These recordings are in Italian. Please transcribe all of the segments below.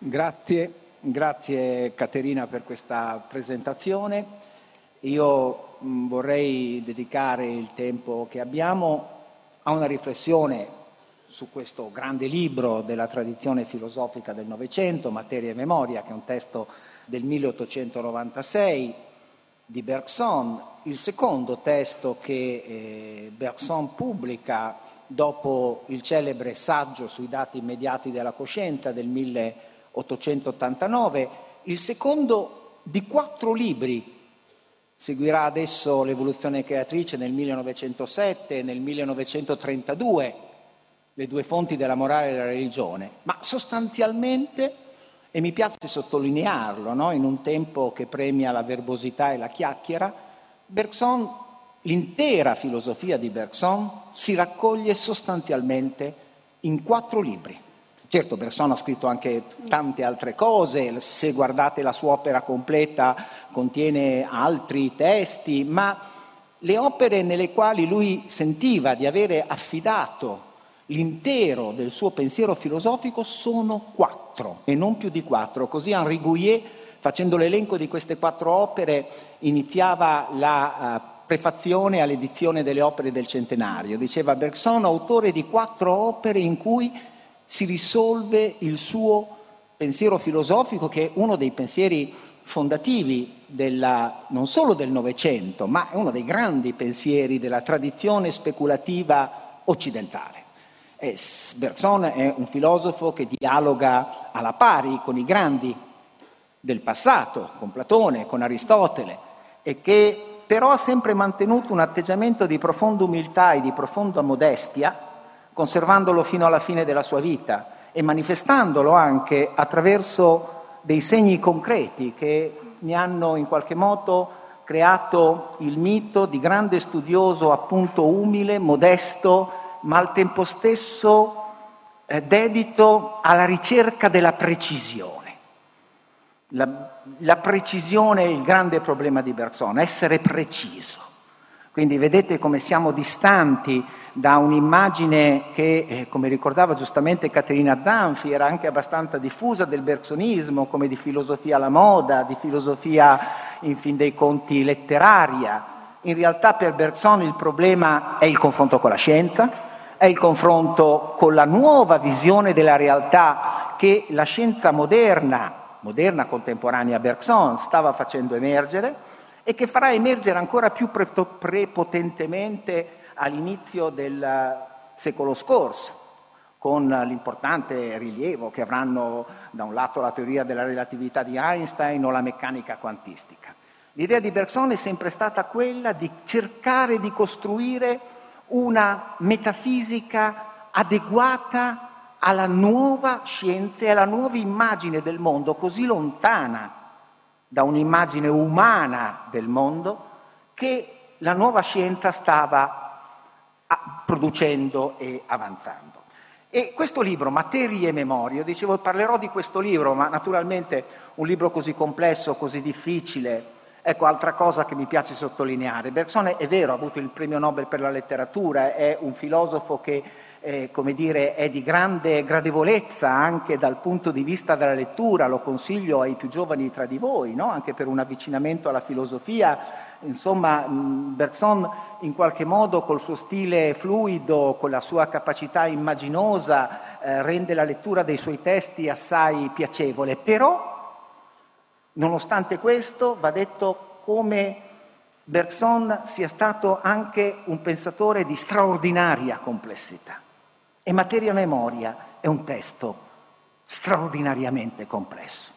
Grazie, grazie Caterina per questa presentazione. Io mh, vorrei dedicare il tempo che abbiamo a una riflessione su questo grande libro della tradizione filosofica del Novecento, Materia e Memoria, che è un testo del 1896 di Bergson, il secondo testo che eh, Bergson pubblica dopo il celebre saggio sui dati immediati della coscienza del 1896 889, il secondo di quattro libri. Seguirà adesso l'evoluzione creatrice nel 1907 e nel 1932, le due fonti della morale e della religione, ma sostanzialmente, e mi piace sottolinearlo, no? in un tempo che premia la verbosità e la chiacchiera, Bergson, l'intera filosofia di Bergson si raccoglie sostanzialmente in quattro libri. Certo, Bergson ha scritto anche tante altre cose, se guardate la sua opera completa contiene altri testi, ma le opere nelle quali lui sentiva di avere affidato l'intero del suo pensiero filosofico sono quattro e non più di quattro. Così Henri Gouillet, facendo l'elenco di queste quattro opere, iniziava la uh, prefazione all'edizione delle opere del centenario. Diceva Bergson, autore di quattro opere in cui si risolve il suo pensiero filosofico, che è uno dei pensieri fondativi della, non solo del Novecento, ma è uno dei grandi pensieri della tradizione speculativa occidentale. E Bergson è un filosofo che dialoga alla pari con i grandi del passato, con Platone, con Aristotele, e che però ha sempre mantenuto un atteggiamento di profonda umiltà e di profonda modestia, conservandolo fino alla fine della sua vita e manifestandolo anche attraverso dei segni concreti che ne hanno in qualche modo creato il mito di grande studioso appunto umile, modesto, ma al tempo stesso eh, dedito alla ricerca della precisione. La, la precisione è il grande problema di Bergson, essere preciso. Quindi vedete come siamo distanti da un'immagine che, eh, come ricordava giustamente Caterina Zanfi, era anche abbastanza diffusa del bergsonismo, come di filosofia alla moda, di filosofia in fin dei conti letteraria. In realtà per Bergson il problema è il confronto con la scienza, è il confronto con la nuova visione della realtà che la scienza moderna, moderna contemporanea Bergson, stava facendo emergere e che farà emergere ancora più prepotentemente all'inizio del secolo scorso, con l'importante rilievo che avranno da un lato la teoria della relatività di Einstein o la meccanica quantistica. L'idea di Bergson è sempre stata quella di cercare di costruire una metafisica adeguata alla nuova scienza e alla nuova immagine del mondo, così lontana da un'immagine umana del mondo, che la nuova scienza stava producendo e avanzando. E questo libro, Materie e Memorie, dicevo, parlerò di questo libro, ma naturalmente un libro così complesso, così difficile, ecco, altra cosa che mi piace sottolineare, Bergson è vero, ha avuto il premio Nobel per la letteratura, è un filosofo che, eh, come dire, è di grande gradevolezza anche dal punto di vista della lettura, lo consiglio ai più giovani tra di voi, no? anche per un avvicinamento alla filosofia, Insomma, Bergson in qualche modo col suo stile fluido, con la sua capacità immaginosa, eh, rende la lettura dei suoi testi assai piacevole. Però, nonostante questo, va detto come Bergson sia stato anche un pensatore di straordinaria complessità. E Materia Memoria è un testo straordinariamente complesso,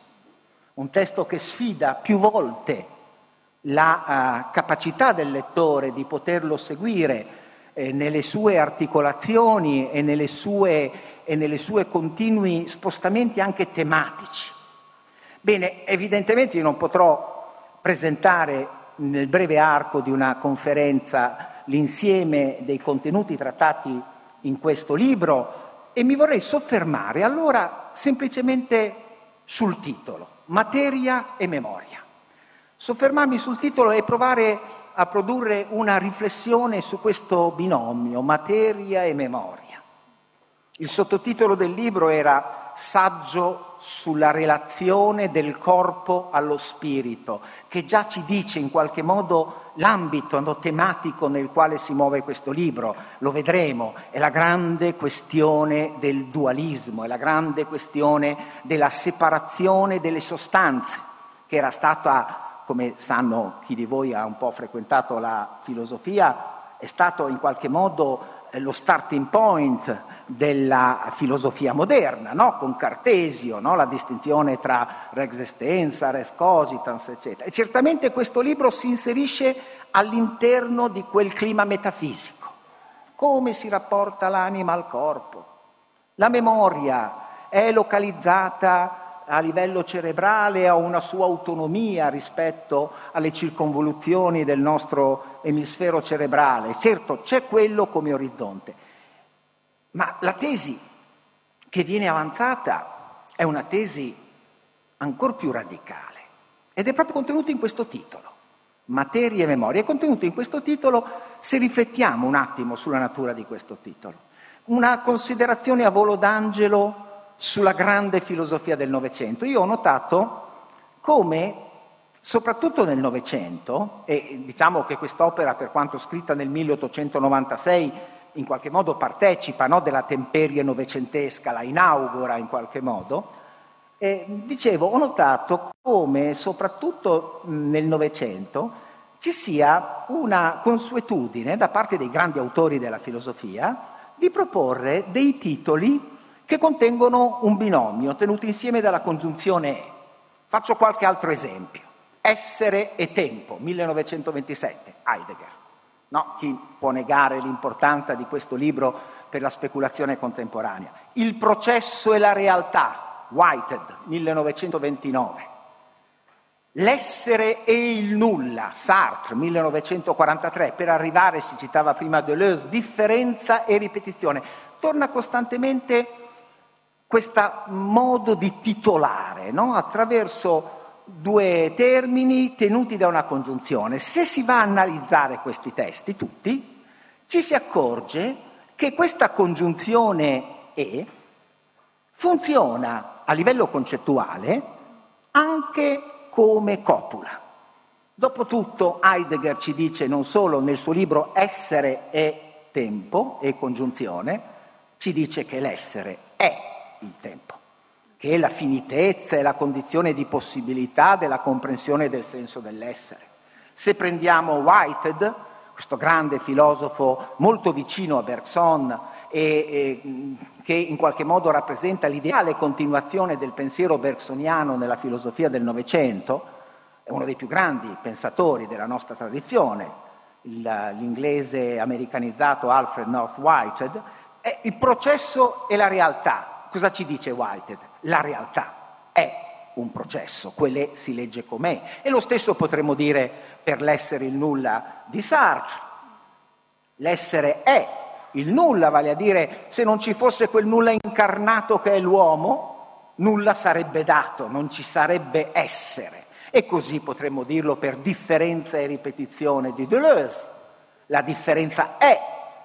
un testo che sfida più volte la uh, capacità del lettore di poterlo seguire eh, nelle sue articolazioni e nelle sue, e nelle sue continui spostamenti anche tematici. Bene, evidentemente io non potrò presentare nel breve arco di una conferenza l'insieme dei contenuti trattati in questo libro e mi vorrei soffermare allora semplicemente sul titolo, materia e memoria. Soffermarmi sul titolo e provare a produrre una riflessione su questo binomio, materia e memoria. Il sottotitolo del libro era saggio sulla relazione del corpo allo spirito, che già ci dice in qualche modo l'ambito no, tematico nel quale si muove questo libro. Lo vedremo, è la grande questione del dualismo, è la grande questione della separazione delle sostanze, che era stata, come sanno chi di voi ha un po' frequentato la filosofia, è stato in qualche modo eh, lo starting point della filosofia moderna, no? con Cartesio, no? la distinzione tra res extensa, res cogitans, eccetera. E certamente questo libro si inserisce all'interno di quel clima metafisico. Come si rapporta l'anima al corpo? La memoria è localizzata a livello cerebrale, ha una sua autonomia rispetto alle circonvoluzioni del nostro emisfero cerebrale. Certo, c'è quello come orizzonte, ma la tesi che viene avanzata è una tesi ancora più radicale ed è proprio contenuta in questo titolo, Materia e Memoria. È contenuta in questo titolo se riflettiamo un attimo sulla natura di questo titolo. Una considerazione a volo d'angelo sulla grande filosofia del Novecento. Io ho notato come, soprattutto nel Novecento, e diciamo che quest'opera, per quanto scritta nel 1896, in qualche modo partecipa no, della temperie novecentesca, la inaugura in qualche modo, e dicevo, ho notato come soprattutto nel Novecento ci sia una consuetudine da parte dei grandi autori della filosofia di proporre dei titoli che contengono un binomio tenuto insieme dalla congiunzione e. Faccio qualche altro esempio. Essere e tempo, 1927, Heidegger. No, chi può negare l'importanza di questo libro per la speculazione contemporanea? Il processo e la realtà, Whitehead, 1929. L'essere e il nulla, Sartre, 1943, per arrivare, si citava prima Deleuze, differenza e ripetizione. Torna costantemente questo modo di titolare, no? attraverso due termini tenuti da una congiunzione. Se si va a analizzare questi testi, tutti, ci si accorge che questa congiunzione E funziona a livello concettuale anche come copula. Dopotutto Heidegger ci dice non solo nel suo libro Essere e tempo e congiunzione, ci dice che l'essere è il tempo che è la finitezza e la condizione di possibilità della comprensione del senso dell'essere. Se prendiamo Whitehead, questo grande filosofo molto vicino a Bergson e, che in qualche modo rappresenta l'ideale continuazione del pensiero bergsoniano nella filosofia del Novecento, è uno dei più grandi pensatori della nostra tradizione, l'inglese americanizzato Alfred North Whitehead, il processo e la realtà. Cosa ci dice Whitehead? la realtà è un processo, quelle si legge com'è. E lo stesso potremmo dire per l'essere il nulla di Sartre. L'essere è il nulla, vale a dire se non ci fosse quel nulla incarnato che è l'uomo, nulla sarebbe dato, non ci sarebbe essere. E così potremmo dirlo per differenza e ripetizione di Deleuze. La differenza è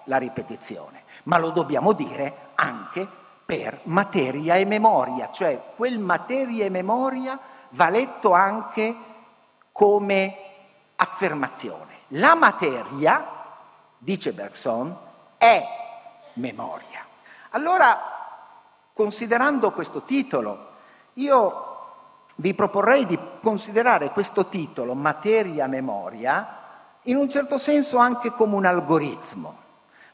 la ripetizione, ma lo dobbiamo dire anche per materia e memoria, cioè quel materia e memoria va letto anche come affermazione. La materia, dice Bergson, è memoria. Allora, considerando questo titolo, io vi proporrei di considerare questo titolo, materia-memoria, in un certo senso anche come un algoritmo.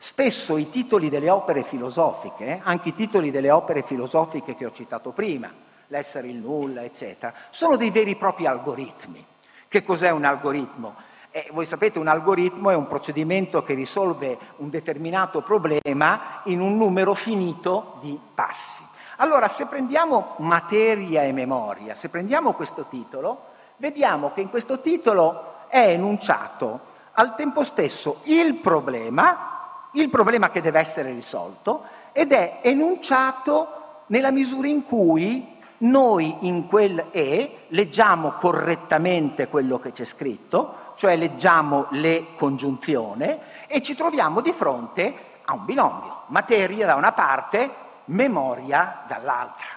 Spesso i titoli delle opere filosofiche, anche i titoli delle opere filosofiche che ho citato prima, l'essere il nulla, eccetera, sono dei veri e propri algoritmi. Che cos'è un algoritmo? Eh, voi sapete, un algoritmo è un procedimento che risolve un determinato problema in un numero finito di passi. Allora, se prendiamo materia e memoria, se prendiamo questo titolo, vediamo che in questo titolo è enunciato al tempo stesso il problema il problema che deve essere risolto ed è enunciato nella misura in cui noi in quel E leggiamo correttamente quello che c'è scritto, cioè leggiamo le congiunzioni e ci troviamo di fronte a un binomio, materia da una parte, memoria dall'altra.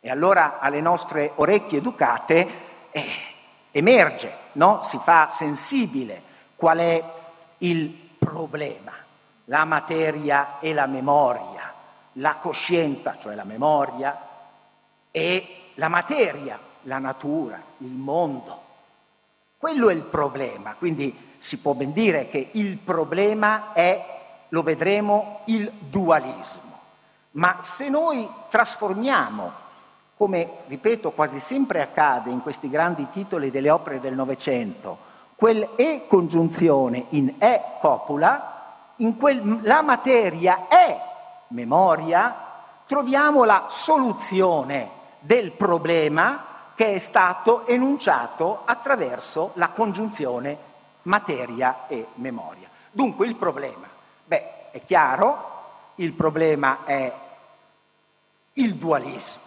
E allora alle nostre orecchie educate eh, emerge, no? si fa sensibile qual è il problema, la materia e la memoria, la coscienza, cioè la memoria, e la materia, la natura, il mondo. Quello è il problema, quindi si può ben dire che il problema è, lo vedremo, il dualismo. Ma se noi trasformiamo come ripeto quasi sempre accade in questi grandi titoli delle opere del Novecento, quel E congiunzione in E copula, quel la materia è memoria, troviamo la soluzione del problema che è stato enunciato attraverso la congiunzione materia e memoria. Dunque il problema, beh, è chiaro, il problema è il dualismo.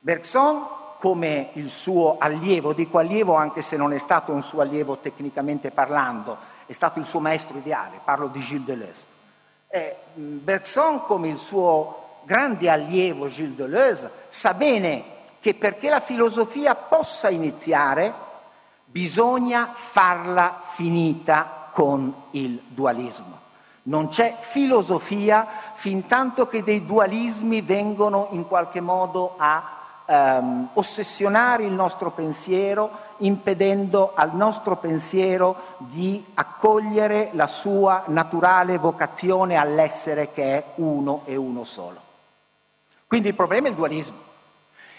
Bergson come il suo allievo, dico allievo anche se non è stato un suo allievo tecnicamente parlando, è stato il suo maestro ideale, parlo di Gilles Deleuze. Eh, Bergson come il suo grande allievo Gilles Deleuze sa bene che perché la filosofia possa iniziare bisogna farla finita con il dualismo. Non c'è filosofia fin tanto che dei dualismi vengono in qualche modo a ehm, ossessionare il nostro pensiero, impedendo al nostro pensiero di accogliere la sua naturale vocazione all'essere che è uno e uno solo. Quindi il problema è il dualismo.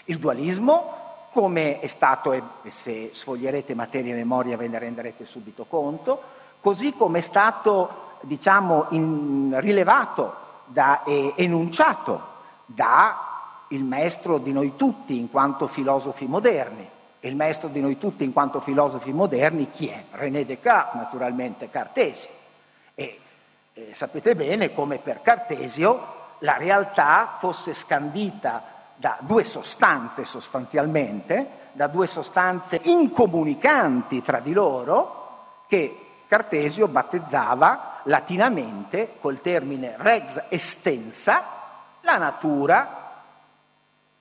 Il dualismo, come è stato, e se sfoglierete materia e memoria ve ne renderete subito conto, così come è stato diciamo, in, rilevato da, e enunciato da il maestro di noi tutti in quanto filosofi moderni. E il maestro di noi tutti in quanto filosofi moderni chi è? René Descartes, naturalmente Cartesio. E eh, sapete bene come per Cartesio la realtà fosse scandita da due sostanze sostanzialmente, da due sostanze incomunicanti tra di loro, che Cartesio battezzava latinamente col termine rex estensa la natura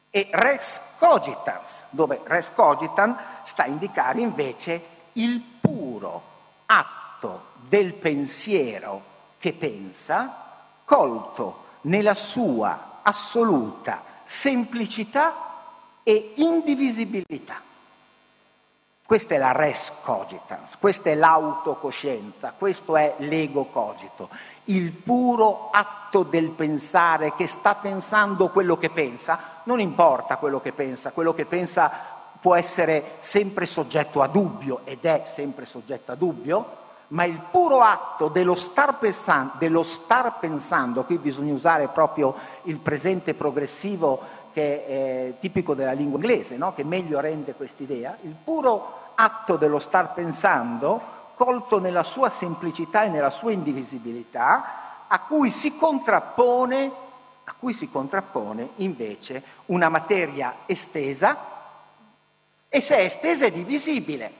e res cogitans, dove res cogitans sta a indicare invece il puro atto del pensiero che pensa, colto nella sua assoluta semplicità e indivisibilità. Questa è la res cogitans, questa è l'autocoscienza, questo è l'ego cogito, il puro atto del pensare che sta pensando quello che pensa, non importa quello che pensa, quello che pensa può essere sempre soggetto a dubbio ed è sempre soggetto a dubbio, ma il puro atto dello star, pensando, dello star pensando, qui bisogna usare proprio il presente progressivo che è tipico della lingua inglese, no? che meglio rende quest'idea, il puro atto dello star pensando, colto nella sua semplicità e nella sua indivisibilità, a cui si contrappone a cui si contrappone invece una materia estesa e se è estesa è divisibile.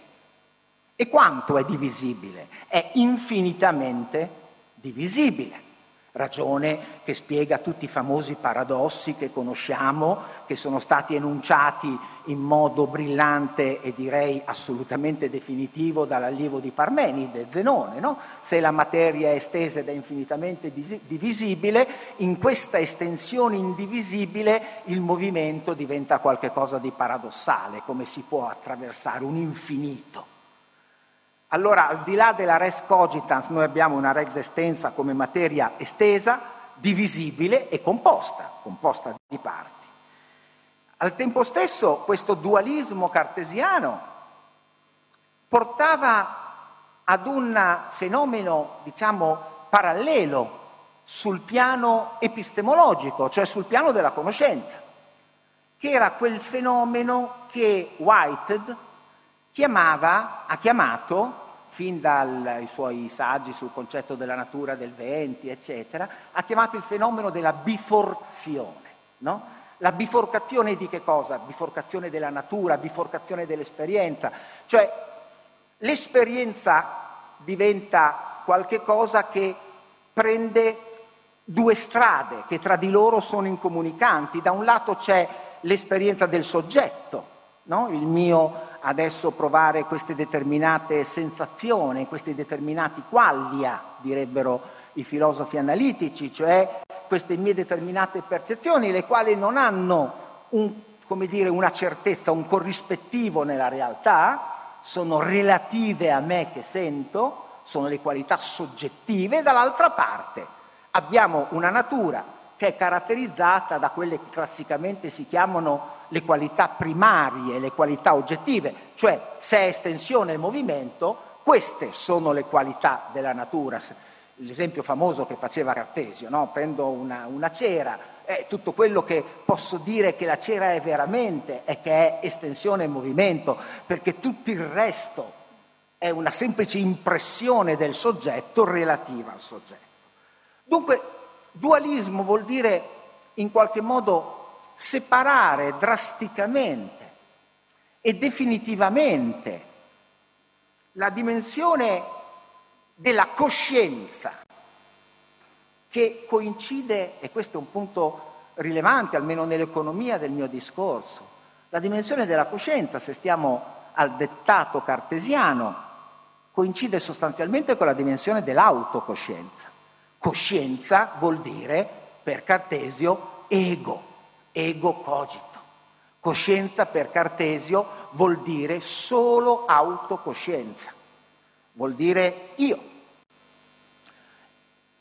E quanto è divisibile? È infinitamente divisibile ragione che spiega tutti i famosi paradossi che conosciamo, che sono stati enunciati in modo brillante e direi assolutamente definitivo dall'allievo di Parmenide, Zenone. No? Se la materia è estesa ed è infinitamente divisibile, in questa estensione indivisibile il movimento diventa qualcosa di paradossale, come si può attraversare un infinito. Allora, al di là della res cogitans, noi abbiamo una res estensa come materia estesa, divisibile e composta, composta di parti. Al tempo stesso questo dualismo cartesiano portava ad un fenomeno, diciamo, parallelo sul piano epistemologico, cioè sul piano della conoscenza, che era quel fenomeno che Whitehead chiamava, ha chiamato, fin dai suoi saggi sul concetto della natura del venti, eccetera, ha chiamato il fenomeno della biforzione. No? La biforcazione di che cosa? Biforcazione della natura, biforcazione dell'esperienza. Cioè l'esperienza diventa qualcosa che prende due strade che tra di loro sono incomunicanti. Da un lato c'è l'esperienza del soggetto, no? il mio adesso provare queste determinate sensazioni, questi determinati qualia, direbbero i filosofi analitici, cioè queste mie determinate percezioni, le quali non hanno un, dire, una certezza, un corrispettivo nella realtà, sono relative a me che sento, sono le qualità soggettive, dall'altra parte abbiamo una natura che è caratterizzata da quelle che classicamente si chiamano le qualità primarie, le qualità oggettive, cioè se è estensione e movimento, queste sono le qualità della natura. L'esempio famoso che faceva Cartesio, no? prendo una, una cera, è tutto quello che posso dire che la cera è veramente è che è estensione e movimento, perché tutto il resto è una semplice impressione del soggetto relativa al soggetto. Dunque Dualismo vuol dire in qualche modo separare drasticamente e definitivamente la dimensione della coscienza che coincide, e questo è un punto rilevante almeno nell'economia del mio discorso, la dimensione della coscienza, se stiamo al dettato cartesiano, coincide sostanzialmente con la dimensione dell'autocoscienza. Coscienza vuol dire, per Cartesio, ego, ego cogito. Coscienza per Cartesio vuol dire solo autocoscienza, vuol dire io.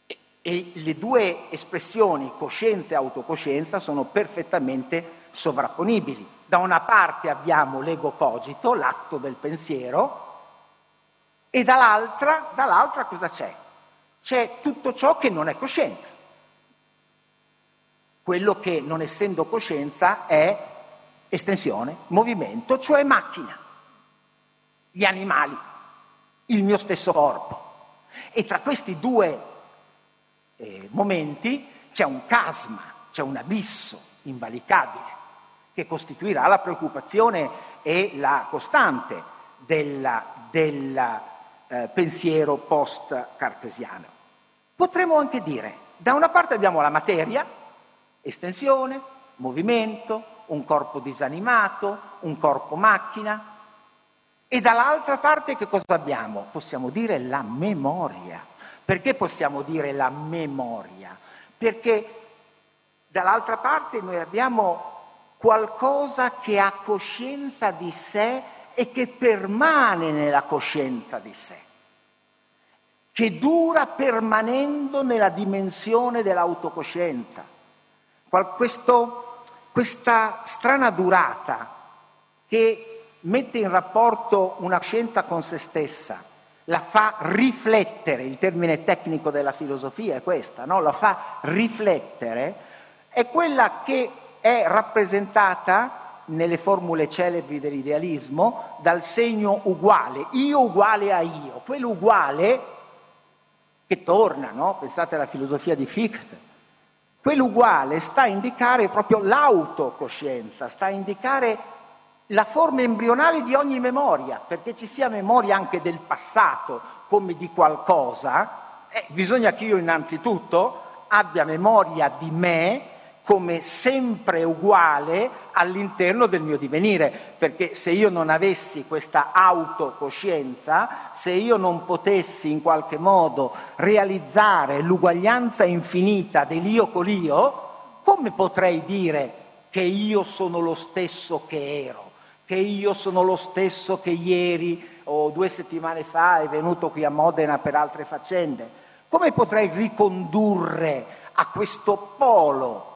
E, e le due espressioni, coscienza e autocoscienza, sono perfettamente sovrapponibili. Da una parte abbiamo l'ego cogito, l'atto del pensiero, e dall'altra, dall'altra cosa c'è? c'è tutto ciò che non è coscienza. Quello che non essendo coscienza è estensione, movimento, cioè macchina, gli animali, il mio stesso corpo. E tra questi due eh, momenti c'è un casma, c'è un abisso invalicabile che costituirà la preoccupazione e la costante del eh, pensiero post-cartesiano. Potremmo anche dire, da una parte abbiamo la materia, estensione, movimento, un corpo disanimato, un corpo macchina, e dall'altra parte che cosa abbiamo? Possiamo dire la memoria. Perché possiamo dire la memoria? Perché dall'altra parte noi abbiamo qualcosa che ha coscienza di sé e che permane nella coscienza di sé che dura permanendo nella dimensione dell'autocoscienza. Questo, questa strana durata che mette in rapporto una scienza con se stessa, la fa riflettere, il termine tecnico della filosofia è questa, no? la fa riflettere, è quella che è rappresentata nelle formule celebri dell'idealismo dal segno uguale, io uguale a io, quello uguale che torna, no? pensate alla filosofia di Fichte. Quell'uguale sta a indicare proprio l'autocoscienza, sta a indicare la forma embrionale di ogni memoria, perché ci sia memoria anche del passato come di qualcosa, eh, bisogna che io innanzitutto abbia memoria di me come sempre uguale all'interno del mio divenire, perché se io non avessi questa autocoscienza, se io non potessi in qualche modo realizzare l'uguaglianza infinita dell'io con l'io, come potrei dire che io sono lo stesso che ero, che io sono lo stesso che ieri o due settimane fa è venuto qui a Modena per altre faccende? Come potrei ricondurre a questo polo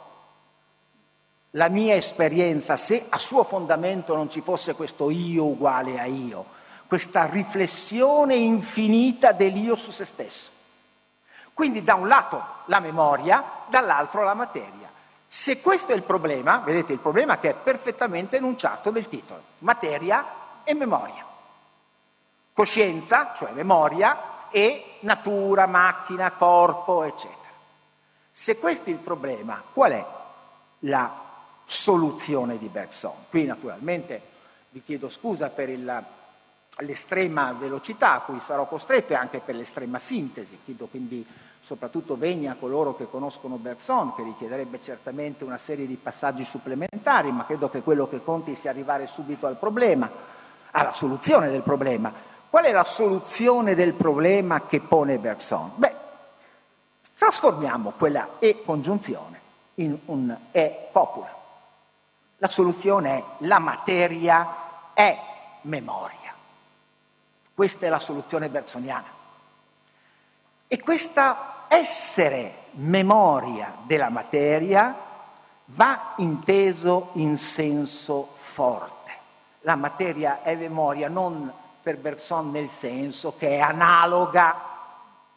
la mia esperienza, se a suo fondamento non ci fosse questo io uguale a io, questa riflessione infinita dell'io su se stesso. Quindi da un lato la memoria, dall'altro la materia. Se questo è il problema, vedete il problema che è perfettamente enunciato nel titolo, materia e memoria. Coscienza, cioè memoria, e natura, macchina, corpo, eccetera. Se questo è il problema, qual è la soluzione di Bergson. Qui naturalmente vi chiedo scusa per il l'estrema velocità a cui sarò costretto e anche per l'estrema sintesi. Chiedo quindi soprattutto vegna a coloro che conoscono Bergson, che richiederebbe certamente una serie di passaggi supplementari, ma credo che quello che conti sia arrivare subito al problema, alla soluzione del problema. Qual è la soluzione del problema che pone Bergson? Beh, trasformiamo quella E congiunzione in un E popula. La soluzione è la materia è memoria. Questa è la soluzione bergsoniana. E questa essere memoria della materia va inteso in senso forte. La materia è memoria non per Bergson nel senso che è analoga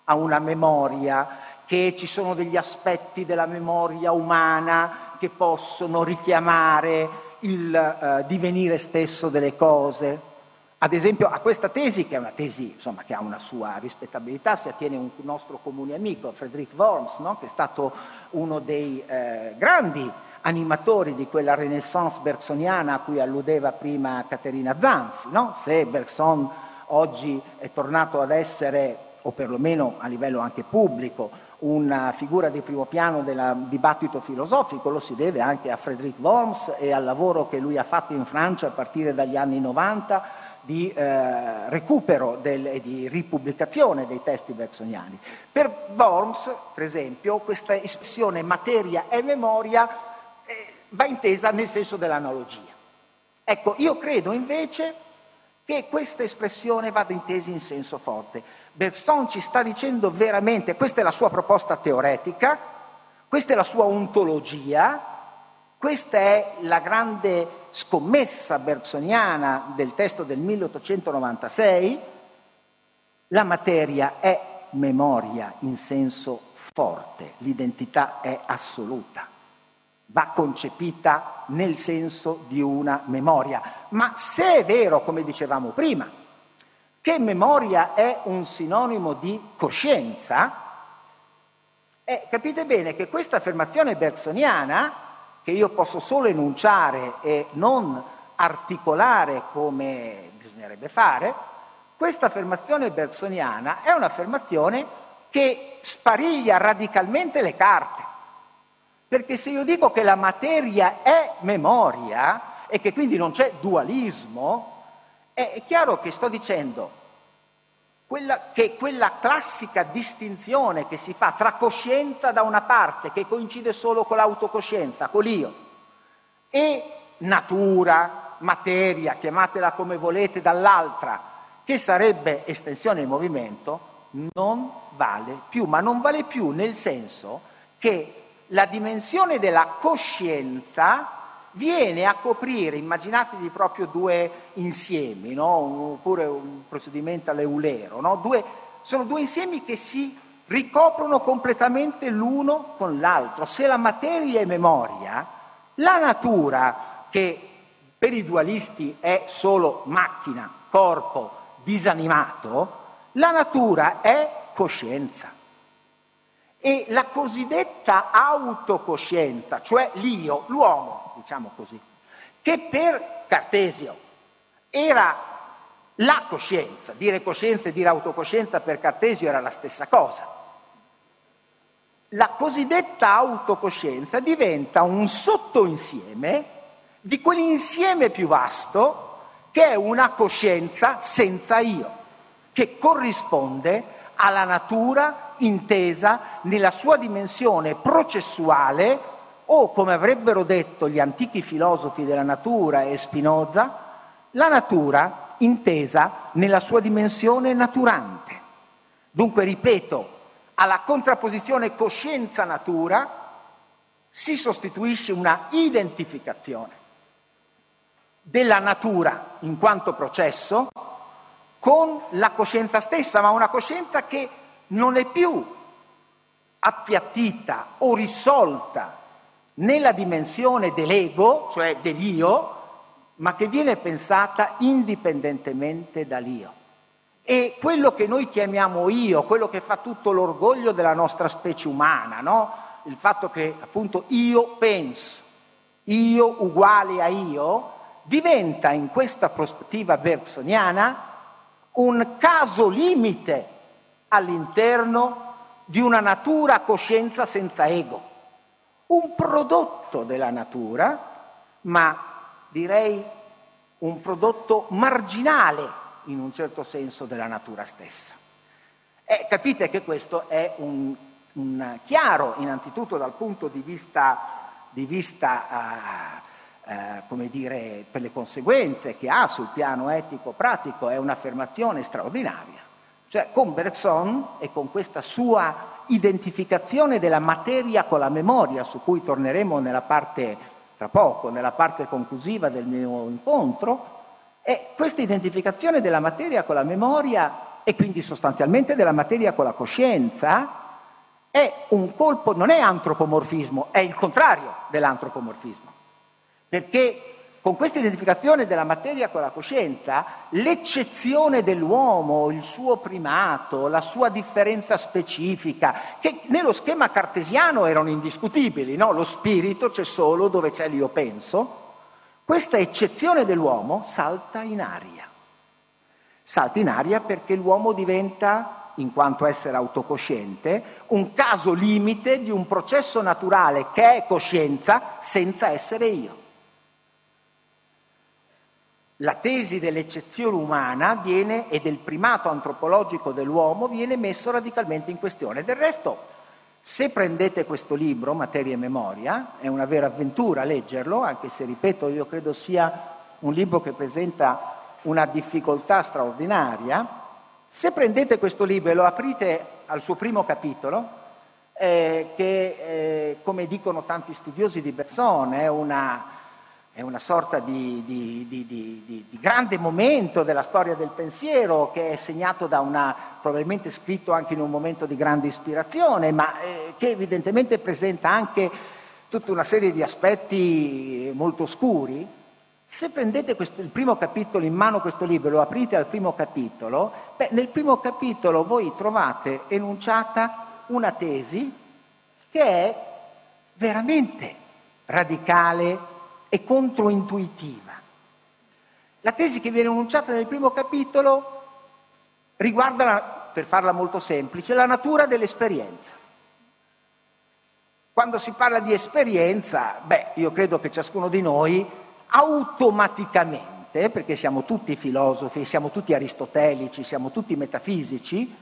a una memoria, che ci sono degli aspetti della memoria umana che possono richiamare il eh, divenire stesso delle cose. Ad esempio a questa tesi, che è una tesi insomma, che ha una sua rispettabilità, si attiene un nostro comune amico, Frederick Worms, no? che è stato uno dei eh, grandi animatori di quella renaissance bergsoniana a cui alludeva prima Caterina Zanfi. No? Se Bergson oggi è tornato ad essere, o perlomeno a livello anche pubblico, una figura di primo piano del dibattito filosofico, lo si deve anche a Frederick Worms e al lavoro che lui ha fatto in Francia a partire dagli anni 90 di eh, recupero e di ripubblicazione dei testi bergsoniani. Per Worms, per esempio, questa espressione materia e memoria eh, va intesa nel senso dell'analogia. Ecco, io credo invece che questa espressione vada intesa in senso forte. Bergson ci sta dicendo veramente, questa è la sua proposta teoretica, questa è la sua ontologia, questa è la grande scommessa bergsoniana del testo del 1896. La materia è memoria in senso forte, l'identità è assoluta, va concepita nel senso di una memoria. Ma se è vero, come dicevamo prima, che memoria è un sinonimo di coscienza, eh, capite bene che questa affermazione bergsoniana che io posso solo enunciare e non articolare come bisognerebbe fare, questa affermazione bergsoniana è un'affermazione che spariglia radicalmente le carte. Perché se io dico che la materia è memoria e che quindi non c'è dualismo, è chiaro che sto dicendo quella, che quella classica distinzione che si fa tra coscienza da una parte, che coincide solo con l'autocoscienza, con l'io, e natura, materia, chiamatela come volete, dall'altra, che sarebbe estensione in movimento, non vale più, ma non vale più nel senso che la dimensione della coscienza viene a coprire, immaginatevi proprio due insiemi, no? oppure un procedimento all'eulero, no? due, sono due insiemi che si ricoprono completamente l'uno con l'altro. Se la materia è memoria, la natura, che per i dualisti è solo macchina, corpo, disanimato, la natura è coscienza. E la cosiddetta autocoscienza, cioè l'io, l'uomo, diciamo così, che per Cartesio era la coscienza, dire coscienza e dire autocoscienza per Cartesio era la stessa cosa. La cosiddetta autocoscienza diventa un sottoinsieme di quell'insieme più vasto che è una coscienza senza io, che corrisponde alla natura intesa nella sua dimensione processuale o, come avrebbero detto gli antichi filosofi della natura e Spinoza, la natura intesa nella sua dimensione naturante. Dunque, ripeto, alla contrapposizione coscienza-natura si sostituisce una identificazione della natura in quanto processo con la coscienza stessa, ma una coscienza che non è più appiattita o risolta nella dimensione dell'ego, cioè dell'io, ma che viene pensata indipendentemente dall'io. E quello che noi chiamiamo io, quello che fa tutto l'orgoglio della nostra specie umana, no? il fatto che appunto io penso, io uguale a io, diventa in questa prospettiva bergsoniana un caso limite all'interno di una natura coscienza senza ego, un prodotto della natura, ma direi un prodotto marginale in un certo senso della natura stessa. E capite che questo è un, un chiaro, innanzitutto dal punto di vista, di vista uh, uh, come dire, per le conseguenze che ha sul piano etico-pratico, è un'affermazione straordinaria. Cioè con Bergson e con questa sua identificazione della materia con la memoria, su cui torneremo nella parte, tra poco, nella parte conclusiva del mio incontro, e questa identificazione della materia con la memoria e quindi sostanzialmente della materia con la coscienza è un colpo, non è antropomorfismo, è il contrario dell'antropomorfismo. Perché con questa identificazione della materia con la coscienza, l'eccezione dell'uomo, il suo primato, la sua differenza specifica, che nello schema cartesiano erano indiscutibili, no? lo spirito c'è solo dove c'è l'io penso, questa eccezione dell'uomo salta in aria. Salta in aria perché l'uomo diventa, in quanto essere autocosciente, un caso limite di un processo naturale che è coscienza senza essere io. La tesi dell'eccezione umana viene, e del primato antropologico dell'uomo viene messo radicalmente in questione. Del resto, se prendete questo libro, Materia e Memoria, è una vera avventura leggerlo, anche se, ripeto, io credo sia un libro che presenta una difficoltà straordinaria. Se prendete questo libro e lo aprite al suo primo capitolo, eh, che, eh, come dicono tanti studiosi di Besson, è una è una sorta di, di, di, di, grande momento della storia del pensiero che è segnato da una, probabilmente scritto anche in un momento di grande ispirazione, ma eh, che evidentemente presenta anche tutta una serie di aspetti molto oscuri. Se prendete questo, il primo capitolo in mano questo libro lo aprite al primo capitolo, beh, nel primo capitolo voi trovate enunciata una tesi che è veramente radicale, e controintuitiva. La tesi che viene enunciata nel primo capitolo riguarda, per farla molto semplice, la natura dell'esperienza. Quando si parla di esperienza, beh, io credo che ciascuno di noi automaticamente, perché siamo tutti filosofi, siamo tutti aristotelici, siamo tutti metafisici,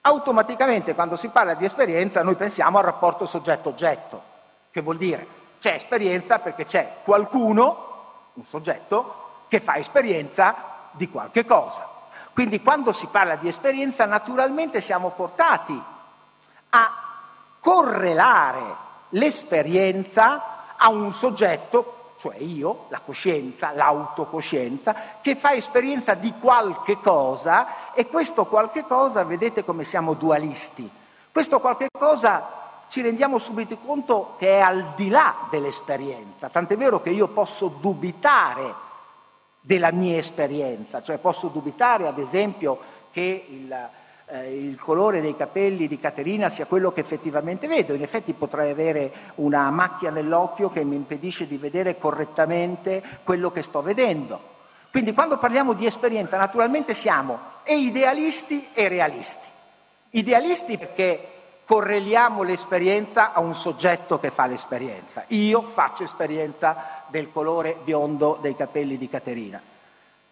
automaticamente quando si parla di esperienza noi pensiamo al rapporto soggetto-oggetto, che vuol dire c'è esperienza perché c'è qualcuno, un soggetto, che fa esperienza di qualche cosa. Quindi quando si parla di esperienza naturalmente siamo portati a correlare l'esperienza a un soggetto, cioè io, la coscienza, l'autocoscienza, che fa esperienza di qualche cosa e questo qualche cosa, vedete come siamo dualisti, questo qualche cosa ci rendiamo subito conto che è al di là dell'esperienza, tant'è vero che io posso dubitare della mia esperienza, cioè posso dubitare ad esempio che il, eh, il colore dei capelli di Caterina sia quello che effettivamente vedo, in effetti potrei avere una macchia nell'occhio che mi impedisce di vedere correttamente quello che sto vedendo. Quindi quando parliamo di esperienza naturalmente siamo e idealisti e realisti. Idealisti perché correliamo l'esperienza a un soggetto che fa l'esperienza. Io faccio esperienza del colore biondo dei capelli di Caterina.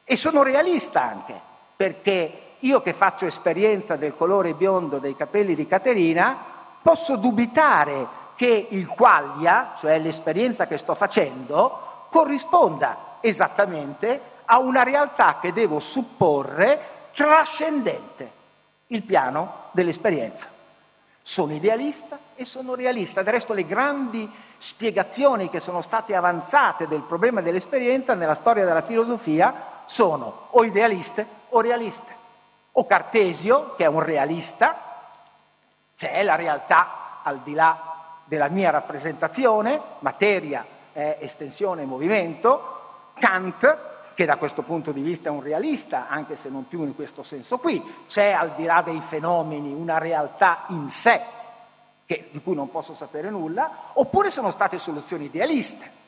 E sono realista anche, perché io che faccio esperienza del colore biondo dei capelli di Caterina, posso dubitare che il quaglia, cioè l'esperienza che sto facendo, corrisponda esattamente a una realtà che devo supporre trascendente, il piano dell'esperienza. Sono idealista e sono realista. Del resto le grandi spiegazioni che sono state avanzate del problema dell'esperienza nella storia della filosofia sono o idealiste o realiste. O Cartesio, che è un realista, c'è la realtà al di là della mia rappresentazione, materia è estensione e movimento, Kant, che da questo punto di vista è un realista, anche se non più in questo senso qui, c'è al di là dei fenomeni una realtà in sé che, di cui non posso sapere nulla, oppure sono state soluzioni idealiste.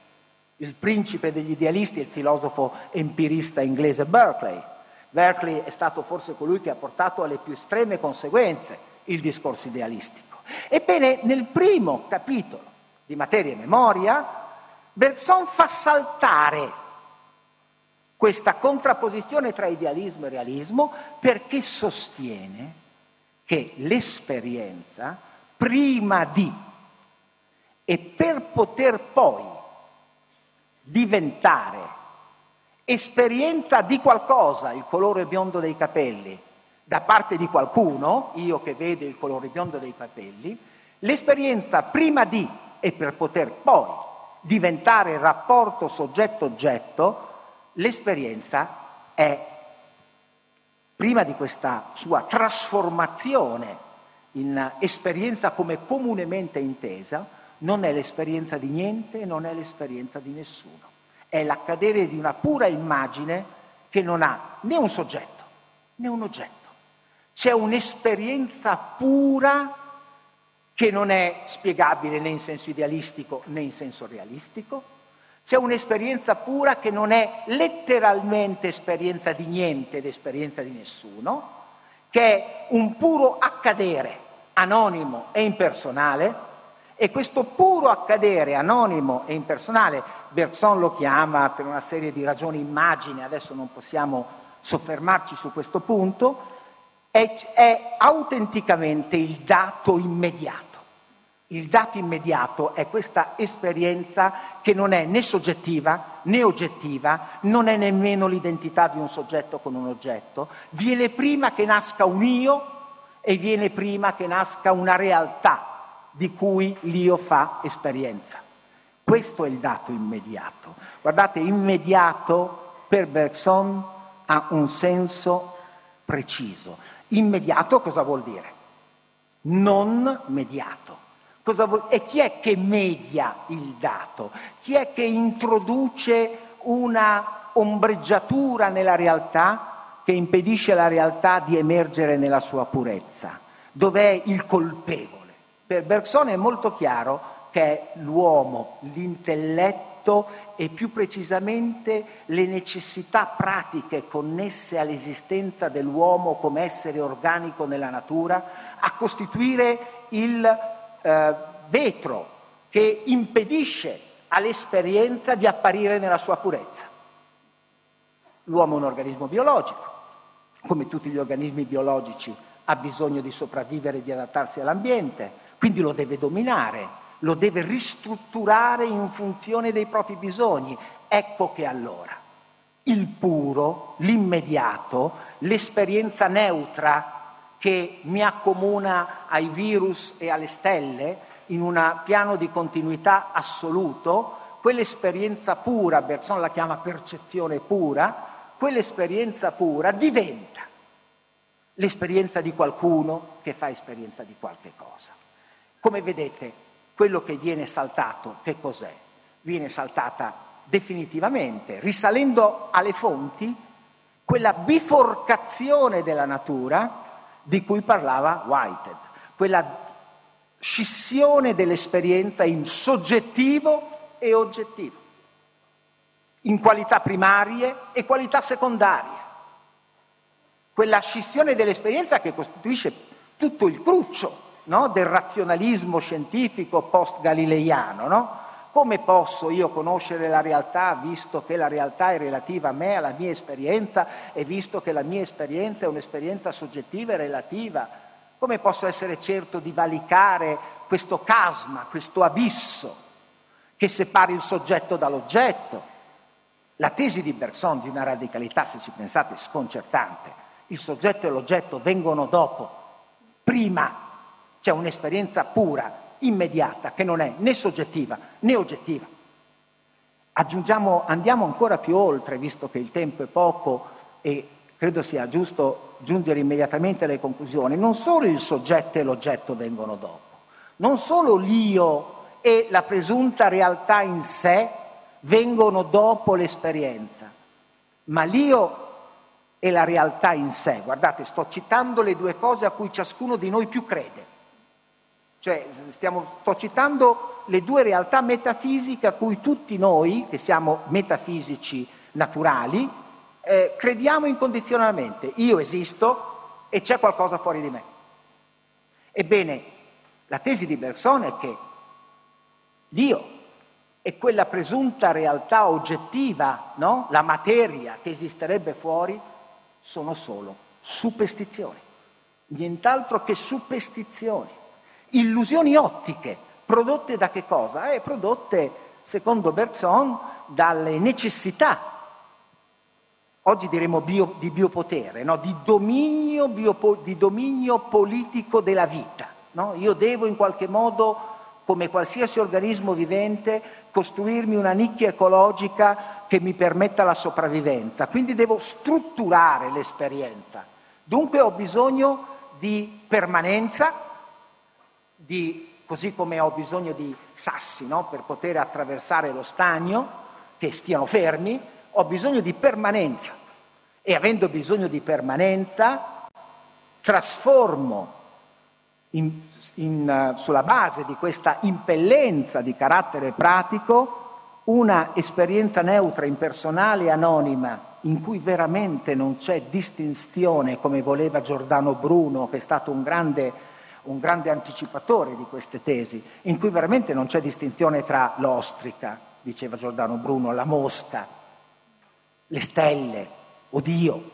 Il principe degli idealisti è il filosofo empirista inglese Berkeley. Berkeley è stato forse colui che ha portato alle più estreme conseguenze il discorso idealistico. Ebbene, nel primo capitolo di Materia e Memoria, Bergson fa saltare questa contrapposizione tra idealismo e realismo perché sostiene che l'esperienza, prima di e per poter poi diventare esperienza di qualcosa, il colore biondo dei capelli, da parte di qualcuno, io che vedo il colore biondo dei capelli, l'esperienza prima di e per poter poi diventare rapporto soggetto-oggetto, l'esperienza è, prima di questa sua trasformazione in esperienza come comunemente intesa, non è l'esperienza di niente non è l'esperienza di nessuno. È l'accadere di una pura immagine che non ha né un soggetto né un oggetto. C'è un'esperienza pura che non è spiegabile né in senso idealistico né in senso realistico. C'è un'esperienza pura che non è letteralmente esperienza di niente ed esperienza di nessuno, che è un puro accadere anonimo e impersonale, e questo puro accadere anonimo e impersonale, Bergson lo chiama per una serie di ragioni immagine, adesso non possiamo soffermarci su questo punto, è, è autenticamente il dato immediato. Il dato immediato è questa esperienza che non è né soggettiva né oggettiva, non è nemmeno l'identità di un soggetto con un oggetto, viene prima che nasca un io e viene prima che nasca una realtà di cui l'io fa esperienza. Questo è il dato immediato. Guardate, immediato per Bergson ha un senso preciso. Immediato cosa vuol dire? Non mediato. Vuol... E chi è che media il dato? Chi è che introduce una ombreggiatura nella realtà che impedisce alla realtà di emergere nella sua purezza? Dov'è il colpevole? Per Bergson è molto chiaro che è l'uomo, l'intelletto e più precisamente le necessità pratiche connesse all'esistenza dell'uomo come essere organico nella natura a costituire il eh, vetro che impedisce all'esperienza di apparire nella sua purezza. L'uomo è un organismo biologico, come tutti gli organismi biologici ha bisogno di sopravvivere e di adattarsi all'ambiente, quindi lo deve dominare, lo deve ristrutturare in funzione dei propri bisogni. Ecco che allora il puro, l'immediato, l'esperienza neutra che mi accomuna ai virus e alle stelle in un piano di continuità assoluto, quell'esperienza pura, Bergson la chiama percezione pura, quell'esperienza pura diventa l'esperienza di qualcuno che fa esperienza di qualche cosa. Come vedete, quello che viene saltato, che cos'è? Viene saltata definitivamente, risalendo alle fonti, quella biforcazione della natura di cui parlava Whitehead, quella scissione dell'esperienza in soggettivo e oggettivo, in qualità primarie e qualità secondarie. Quella scissione dell'esperienza che costituisce tutto il cruccio no? del razionalismo scientifico post-galileiano. No? Come posso io conoscere la realtà visto che la realtà è relativa a me, alla mia esperienza e visto che la mia esperienza è un'esperienza soggettiva e relativa? Come posso essere certo di valicare questo casma, questo abisso che separi il soggetto dall'oggetto? La tesi di Bergson di una radicalità, se ci pensate, sconcertante. Il soggetto e l'oggetto vengono dopo, prima c'è un'esperienza pura, immediata, che non è né soggettiva né oggettiva. Aggiungiamo, andiamo ancora più oltre, visto che il tempo è poco e credo sia giusto giungere immediatamente alle conclusioni. Non solo il soggetto e l'oggetto vengono dopo, non solo l'io e la presunta realtà in sé vengono dopo l'esperienza, ma l'io e la realtà in sé. Guardate, sto citando le due cose a cui ciascuno di noi più crede. Cioè, stiamo, sto citando le due realtà metafisiche a cui tutti noi, che siamo metafisici naturali, eh, crediamo incondizionalmente, io esisto e c'è qualcosa fuori di me. Ebbene, la tesi di Bergson è che Dio e quella presunta realtà oggettiva, no? la materia che esisterebbe fuori, sono solo superstizioni, nient'altro che superstizioni, illusioni ottiche, prodotte da che cosa? Eh, prodotte, secondo Bergson, dalle necessità, oggi diremo bio, di biopotere, no? di, dominio biopo, di, dominio politico della vita. No? Io devo in qualche modo come qualsiasi organismo vivente, costruirmi una nicchia ecologica che mi permetta la sopravvivenza. Quindi devo strutturare l'esperienza. Dunque ho bisogno di permanenza, di, così come ho bisogno di sassi no? per poter attraversare lo stagno, che stiano fermi, ho bisogno di permanenza. E avendo bisogno di permanenza, trasformo in, in, uh, sulla base di questa impellenza di carattere pratico una esperienza neutra, impersonale e anonima in cui veramente non c'è distinzione come voleva Giordano Bruno, che è stato un grande, un grande anticipatore di queste tesi, in cui veramente non c'è distinzione tra l'ostrica, diceva Giordano Bruno, la mosca, le stelle o Dio.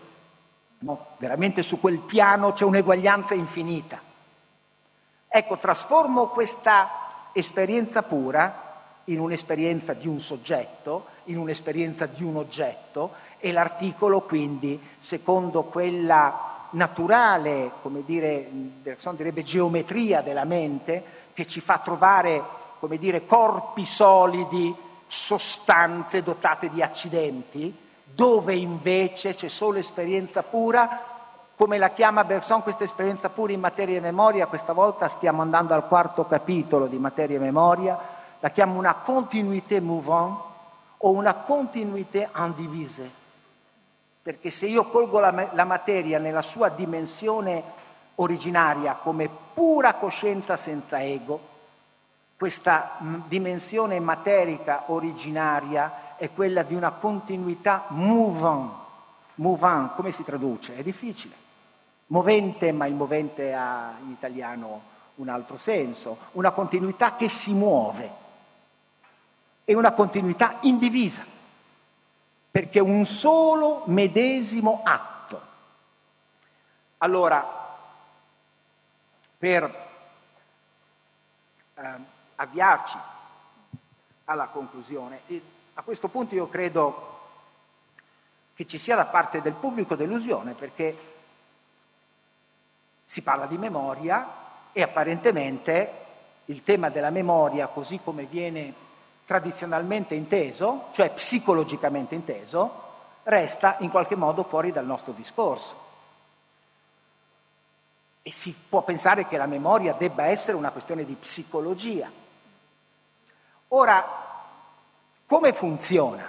No, veramente su quel piano c'è un'eguaglianza infinita. Ecco, trasformo questa esperienza pura in un'esperienza di un soggetto, in un'esperienza di un oggetto e l'articolo quindi, secondo quella naturale, come dire, Bergson direbbe geometria della mente, che ci fa trovare, come dire, corpi solidi, sostanze dotate di accidenti, dove invece c'è solo esperienza pura, come la chiama Bergson questa esperienza pura in materia e memoria, questa volta stiamo andando al quarto capitolo di materia e memoria, la chiama una continuité mouvante o una continuité indivise. Perché se io colgo la, la materia nella sua dimensione originaria come pura coscienza senza ego, questa dimensione materica originaria è quella di una continuità mouvant. Mouvant, come si traduce? È difficile movente, ma il movente ha in italiano un altro senso, una continuità che si muove e una continuità indivisa, perché un solo medesimo atto. Allora, per eh, avviarci alla conclusione, a questo punto io credo che ci sia da parte del pubblico delusione, perché si parla di memoria e apparentemente il tema della memoria, così come viene tradizionalmente inteso, cioè psicologicamente inteso, resta in qualche modo fuori dal nostro discorso. E si può pensare che la memoria debba essere una questione di psicologia. Ora, come funziona?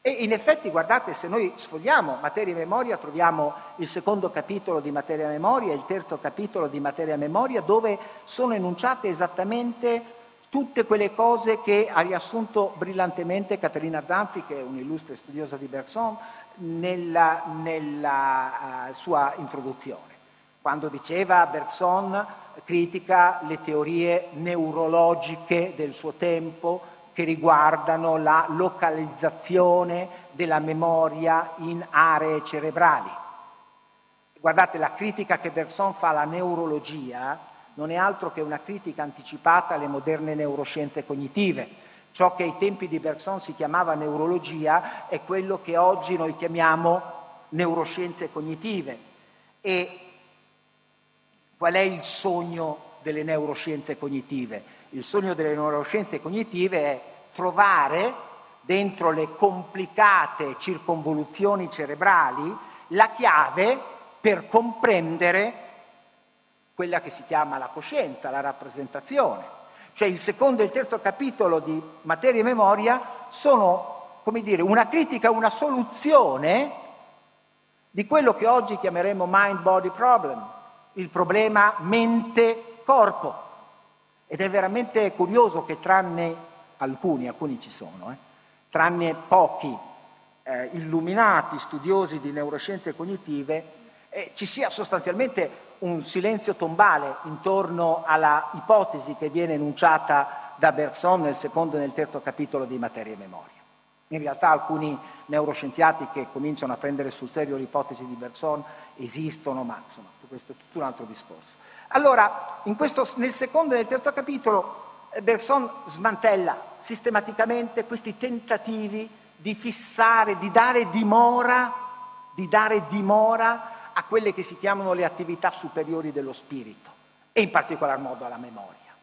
E in effetti, guardate, se noi sfogliamo materia e memoria, troviamo il secondo capitolo di materia e memoria il terzo capitolo di materia e memoria, dove sono enunciate esattamente tutte quelle cose che ha riassunto brillantemente Caterina Zanfi, che è un'illustre studiosa di Bergson, nella, nella uh, sua introduzione. Quando diceva Bergson critica le teorie neurologiche del suo tempo, che riguardano la localizzazione della memoria in aree cerebrali. Guardate, la critica che Bergson fa alla neurologia non è altro che una critica anticipata alle moderne neuroscienze cognitive. Ciò che ai tempi di Bergson si chiamava neurologia è quello che oggi noi chiamiamo neuroscienze cognitive. E qual è il sogno delle neuroscienze cognitive? Il sogno delle neuroscienze cognitive è trovare dentro le complicate circonvoluzioni cerebrali la chiave per comprendere quella che si chiama la coscienza, la rappresentazione. Cioè il secondo e il terzo capitolo di Materia e Memoria sono, come dire, una critica, una soluzione di quello che oggi chiameremo mind-body problem, il problema mente-corpo. Ed è veramente curioso che tranne alcuni, alcuni ci sono, eh, tranne pochi, eh, illuminati studiosi di neuroscienze cognitive eh, ci sia sostanzialmente un silenzio tombale intorno alla ipotesi che viene enunciata da Bergson nel secondo e nel terzo capitolo di Materia e Memoria. In realtà alcuni neuroscienziati che cominciano a prendere sul serio l'ipotesi di Bergson esistono, ma insomma questo è tutto un altro discorso. Allora, questo, nel secondo e nel terzo capitolo eh, Bergson smantella sistematicamente questi tentativi di fissare, di dare dimora, di dare dimora a quelle che si chiamano le attività superiori dello spirito e in particolar modo alla memoria,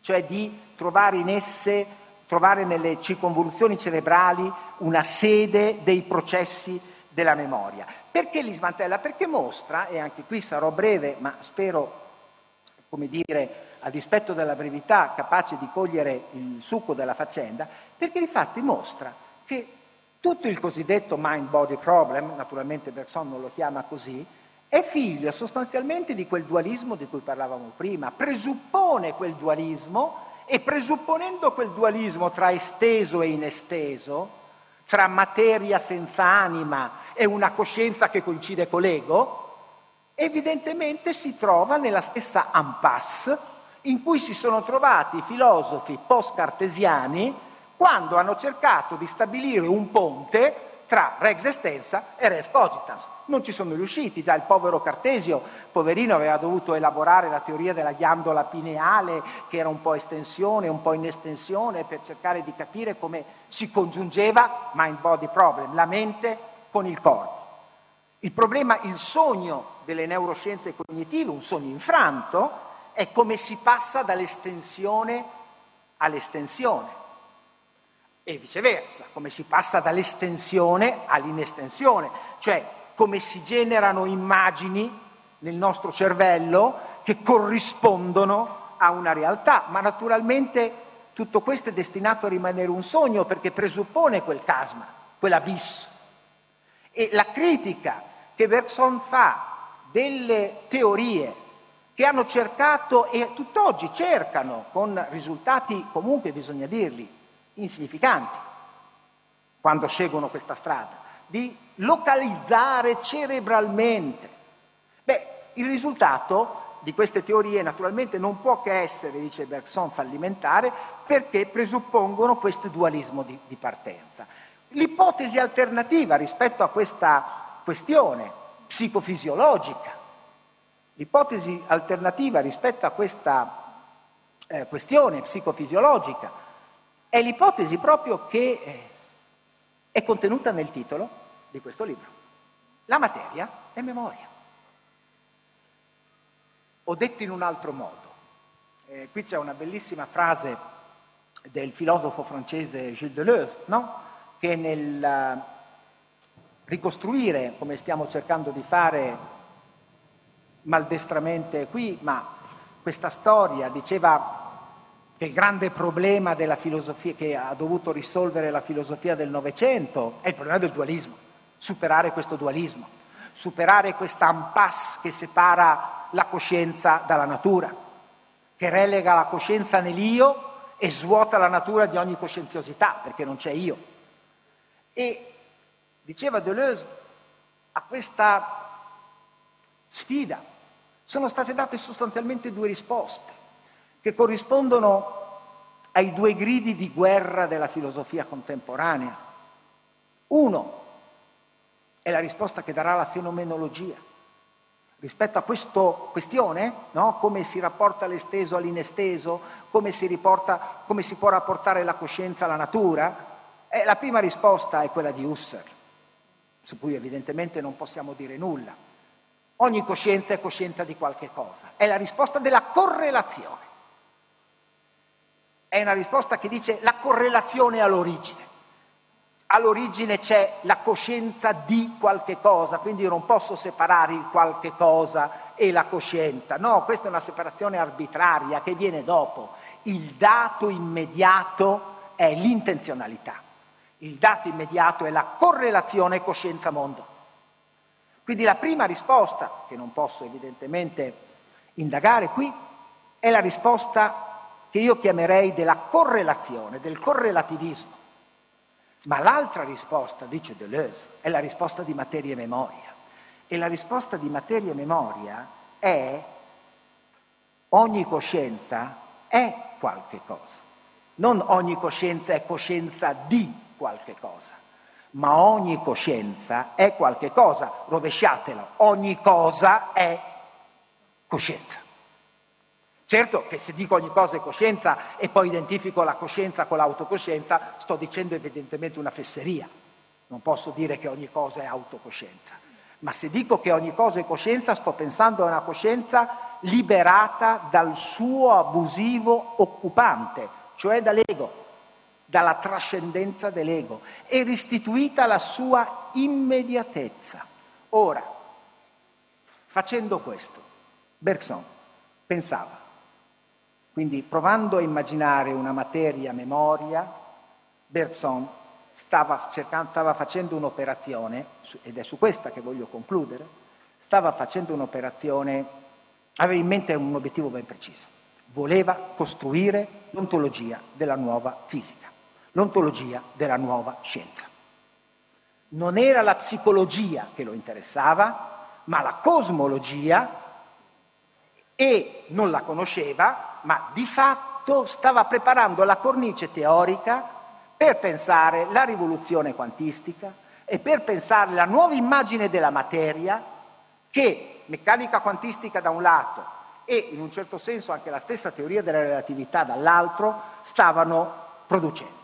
cioè di trovare in esse, trovare nelle circonvoluzioni cerebrali una sede dei processi della memoria. Perché li smantella? Perché mostra, e anche qui sarò breve, ma spero, come dire, a dispetto della brevità, capace di cogliere il succo della faccenda, perché infatti mostra che tutto il cosiddetto mind-body problem, naturalmente Bergson non lo chiama così, è figlio sostanzialmente di quel dualismo di cui parlavamo prima, presuppone quel dualismo e presupponendo quel dualismo tra esteso e inesteso, tra materia senza anima e una coscienza che coincide con l'ego, evidentemente si trova nella stessa impasse in cui si sono trovati i filosofi post-cartesiani quando hanno cercato di stabilire un ponte tra rex extensa e res cogitans. Non ci sono riusciti, già il povero Cartesio, poverino, aveva dovuto elaborare la teoria della ghiandola pineale, che era un po' estensione, un po' in estensione, per cercare di capire come si congiungeva mind-body problem, la mente con il corpo. Il problema, il sogno delle neuroscienze cognitive, un sogno infranto, è come si passa dall'estensione all'estensione e viceversa, come si passa dall'estensione all'inestensione, cioè come si generano immagini nel nostro cervello che corrispondono a una realtà, ma naturalmente tutto questo è destinato a rimanere un sogno perché presuppone quel casma, quell'abisso. E la critica che Bergson fa delle teorie che hanno cercato e tutt'oggi cercano, con risultati comunque bisogna dirli, insignificanti quando scelgono questa strada, di localizzare cerebralmente. Beh, il risultato di queste teorie naturalmente non può che essere, dice Bergson, fallimentare perché presuppongono questo dualismo di, di partenza. L'ipotesi alternativa rispetto a questa questione psicofisiologica, l'ipotesi alternativa rispetto a questa eh, questione psicofisiologica è l'ipotesi proprio che eh, è contenuta nel titolo di questo libro. La materia è memoria. Ho detto in un altro modo. Eh, qui c'è una bellissima frase del filosofo francese Gilles Deleuze, no? che nel uh, ricostruire, come stiamo cercando di fare maldestramente qui, ma questa storia diceva che il grande problema della filosofia che ha dovuto risolvere la filosofia del Novecento è il problema del dualismo, superare questo dualismo, superare questa impasse che separa la coscienza dalla natura, che relega la coscienza nell'io e svuota la natura di ogni coscienziosità, perché non c'è io. E diceva Deleuze, a questa sfida sono state date sostanzialmente due risposte che corrispondono ai due gridi di guerra della filosofia contemporanea. Uno è la risposta che darà la fenomenologia. Rispetto a questa questione, no? come si rapporta l'esteso all'inesteso, come si, riporta, come si può rapportare la coscienza alla natura, eh, la prima risposta è quella di Husserl, su cui evidentemente non possiamo dire nulla. Ogni coscienza è coscienza di qualche cosa, è la risposta della correlazione. È una risposta che dice la correlazione all'origine. All'origine c'è la coscienza di qualche cosa, quindi io non posso separare il qualche cosa e la coscienza. No, questa è una separazione arbitraria che viene dopo. Il dato immediato è l'intenzionalità. Il dato immediato è la correlazione coscienza-mondo. Quindi la prima risposta, che non posso evidentemente indagare qui, è la risposta che io chiamerei della correlazione, del correlativismo. Ma l'altra risposta, dice Deleuze, è la risposta di materia e memoria. E la risposta di materia e memoria è ogni coscienza è qualche cosa. Non ogni coscienza è coscienza di qualche cosa, ma ogni coscienza è qualche cosa. Rovesciatelo, ogni cosa è coscienza. Certo che se dico ogni cosa è coscienza e poi identifico la coscienza con l'autocoscienza, sto dicendo evidentemente una fesseria. Non posso dire che ogni cosa è autocoscienza. Ma se dico che ogni cosa è coscienza, sto pensando a una coscienza liberata dal suo abusivo occupante, cioè dall'ego, dalla trascendenza dell'ego, e restituita alla sua immediatezza. Ora, facendo questo, Bergson pensava quindi provando a immaginare una materia memoria, Bergson stava, cercando, stava facendo un'operazione, ed è su questa che voglio concludere, stava facendo un'operazione, aveva in mente un obiettivo ben preciso. Voleva costruire l'ontologia della nuova fisica, l'ontologia della nuova scienza. Non era la psicologia che lo interessava, ma la cosmologia e non la conosceva, ma di fatto stava preparando la cornice teorica per pensare la rivoluzione quantistica e per pensare la nuova immagine della materia che meccanica quantistica da un lato e in un certo senso anche la stessa teoria della relatività dall'altro stavano producendo.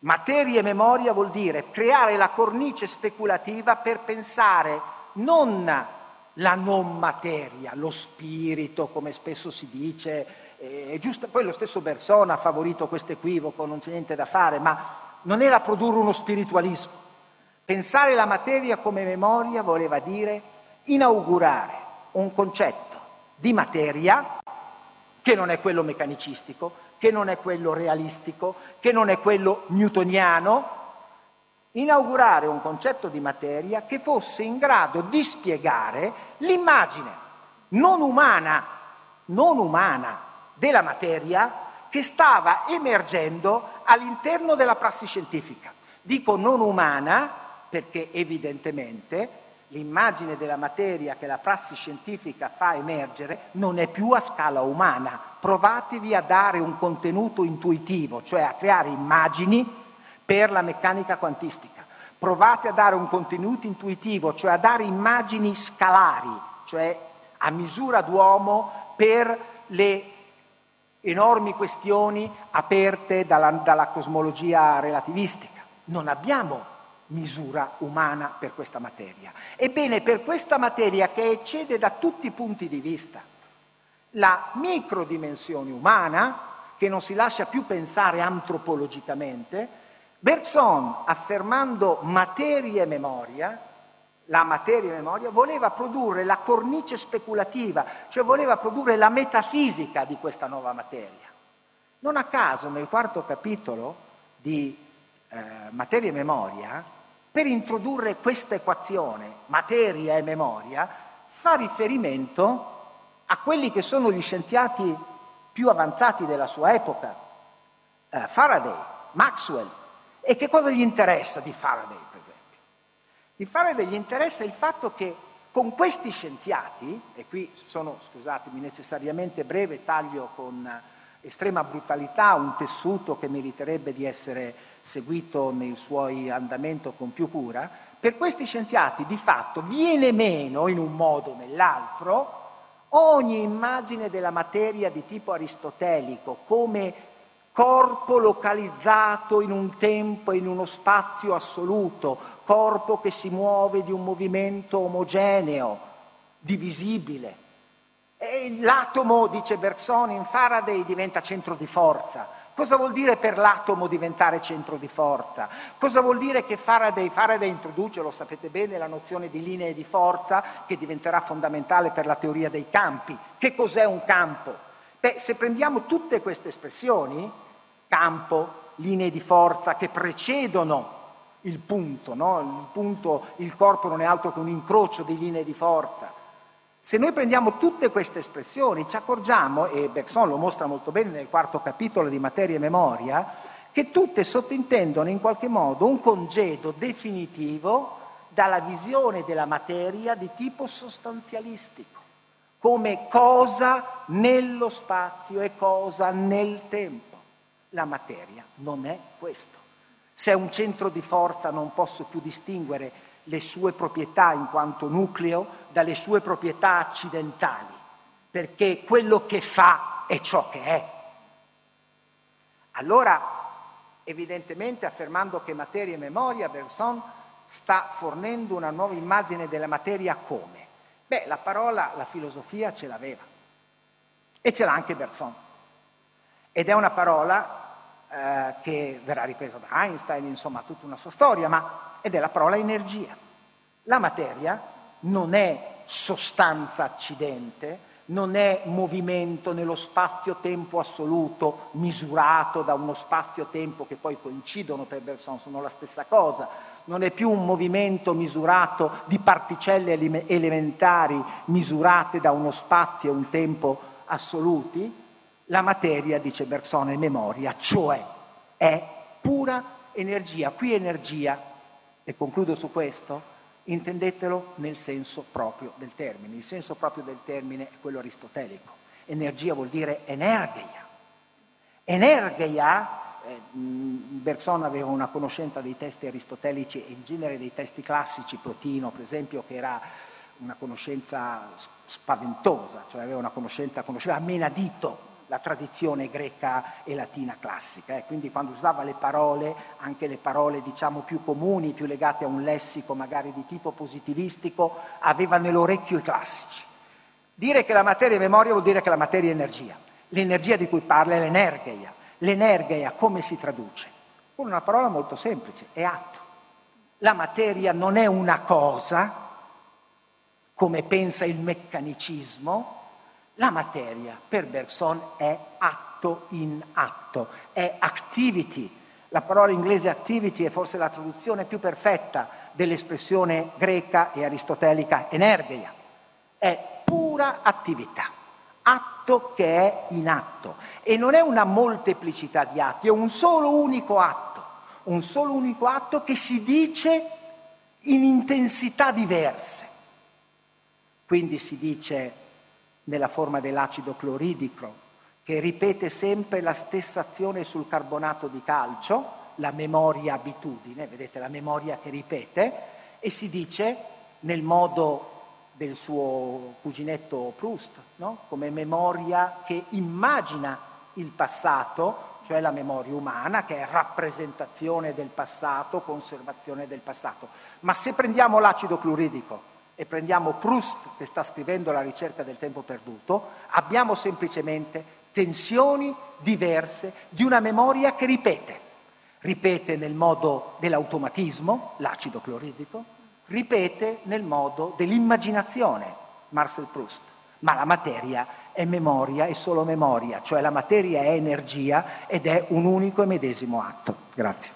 Materia e memoria vuol dire creare la cornice speculativa per pensare non la non materia, lo spirito, come spesso si dice. Eh, giusto, poi lo stesso Bersona ha favorito questo equivoco, non c'è niente da fare, ma non era produrre uno spiritualismo. Pensare la materia come memoria voleva dire inaugurare un concetto di materia che non è quello meccanicistico, che non è quello realistico, che non è quello newtoniano, inaugurare un concetto di materia che fosse in grado di spiegare l'immagine non umana, non umana della materia che stava emergendo all'interno della prassi scientifica. Dico non umana perché evidentemente l'immagine della materia che la prassi scientifica fa emergere non è più a scala umana. Provatevi a dare un contenuto intuitivo, cioè a creare immagini per la meccanica quantistica. Provate a dare un contenuto intuitivo, cioè a dare immagini scalari, cioè a misura d'uomo per le enormi questioni aperte dalla, dalla cosmologia relativistica. Non abbiamo misura umana per questa materia. Ebbene, per questa materia che eccede da tutti i punti di vista la microdimensione umana, che non si lascia più pensare antropologicamente, Bergson, affermando materia e memoria, la materia e memoria, voleva produrre la cornice speculativa, cioè voleva produrre la metafisica di questa nuova materia. Non a caso nel quarto capitolo di eh, Materia e Memoria, per introdurre questa equazione, materia e memoria, fa riferimento a quelli che sono gli scienziati più avanzati della sua epoca, eh, Faraday, Maxwell, e che cosa gli interessa di Faraday, per esempio? Di Faraday gli interessa il fatto che con questi scienziati, e qui sono, scusatemi, necessariamente breve, taglio con estrema brutalità un tessuto che meriterebbe di essere seguito nel suo andamento con più cura, per questi scienziati di fatto viene meno in un modo o nell'altro ogni immagine della materia di tipo aristotelico come corpo localizzato in un tempo e in uno spazio assoluto, corpo che si muove di un movimento omogeneo, divisibile. E l'atomo, dice Bergson, in Faraday diventa centro di forza. Cosa vuol dire per l'atomo diventare centro di forza? Cosa vuol dire che Faraday, Faraday introduce, lo sapete bene, la nozione di linee di forza che diventerà fondamentale per la teoria dei campi. Che cos'è un campo? Beh, se prendiamo tutte queste espressioni, campo, linee di forza che precedono il punto, no? il punto, il corpo non è altro che un incrocio di linee di forza. Se noi prendiamo tutte queste espressioni ci accorgiamo, e Bergson lo mostra molto bene nel quarto capitolo di Materia e Memoria, che tutte sottintendono in qualche modo un congedo definitivo dalla visione della materia di tipo sostanzialistico, come cosa nello spazio e cosa nel tempo. La materia non è questo. Se è un centro di forza non posso più distinguere le sue proprietà in quanto nucleo dalle sue proprietà accidentali, perché quello che fa è ciò che è. Allora, evidentemente affermando che materia e memoria, Bergson sta fornendo una nuova immagine della materia come? Beh, la parola, la filosofia ce l'aveva e ce l'ha anche Bergson. Ed è una parola eh, che verrà ripresa da Einstein, insomma, tutta una sua storia, ma ed è la parola energia. La materia non è sostanza accidente, non è movimento nello spazio-tempo assoluto misurato da uno spazio-tempo che poi coincidono per Bergson, sono la stessa cosa, non è più un movimento misurato di particelle elementari misurate da uno spazio e un tempo assoluti, la materia, dice Bergson, è memoria, cioè è pura energia. Qui energia, e concludo su questo, intendetelo nel senso proprio del termine. Il senso proprio del termine è quello aristotelico. Energia vuol dire energeia. Energeia eh, Bergson aveva una conoscenza dei testi aristotelici e in genere dei testi classici, Plotino per esempio, che era una conoscenza spaventosa, cioè aveva una conoscenza, conosceva a menadito la tradizione greca e latina classica. Eh. Quindi quando usava le parole, anche le parole diciamo più comuni, più legate a un lessico magari di tipo positivistico, aveva nell'orecchio i classici. Dire che la materia è memoria vuol dire che la materia è energia. L'energia di cui parla è l'energeia. L'energeia come si traduce? Con una parola molto semplice, è atto. La materia non è una cosa, come pensa il meccanicismo, la materia per Bergson è atto in atto, è activity. La parola inglese activity è forse la traduzione più perfetta dell'espressione greca e aristotelica energeia. È pura attività, atto che è in atto. E non è una molteplicità di atti, è un solo unico atto, un solo unico atto che si dice in intensità diverse. Quindi si dice nella forma dell'acido cloridico, che ripete sempre la stessa azione sul carbonato di calcio, la memoria abitudine, vedete la memoria che ripete, e si dice nel modo del suo cuginetto Proust, no? come memoria che immagina il passato, cioè la memoria umana, che è rappresentazione del passato, conservazione del passato. Ma se prendiamo l'acido cloridico e prendiamo Proust che sta scrivendo la ricerca del tempo perduto, abbiamo semplicemente tensioni diverse di una memoria che ripete. Ripete nel modo dell'automatismo, l'acido cloridico, ripete nel modo dell'immaginazione, Marcel Proust. Ma la materia è memoria e solo memoria, cioè la materia è energia ed è un unico e medesimo atto. Grazie.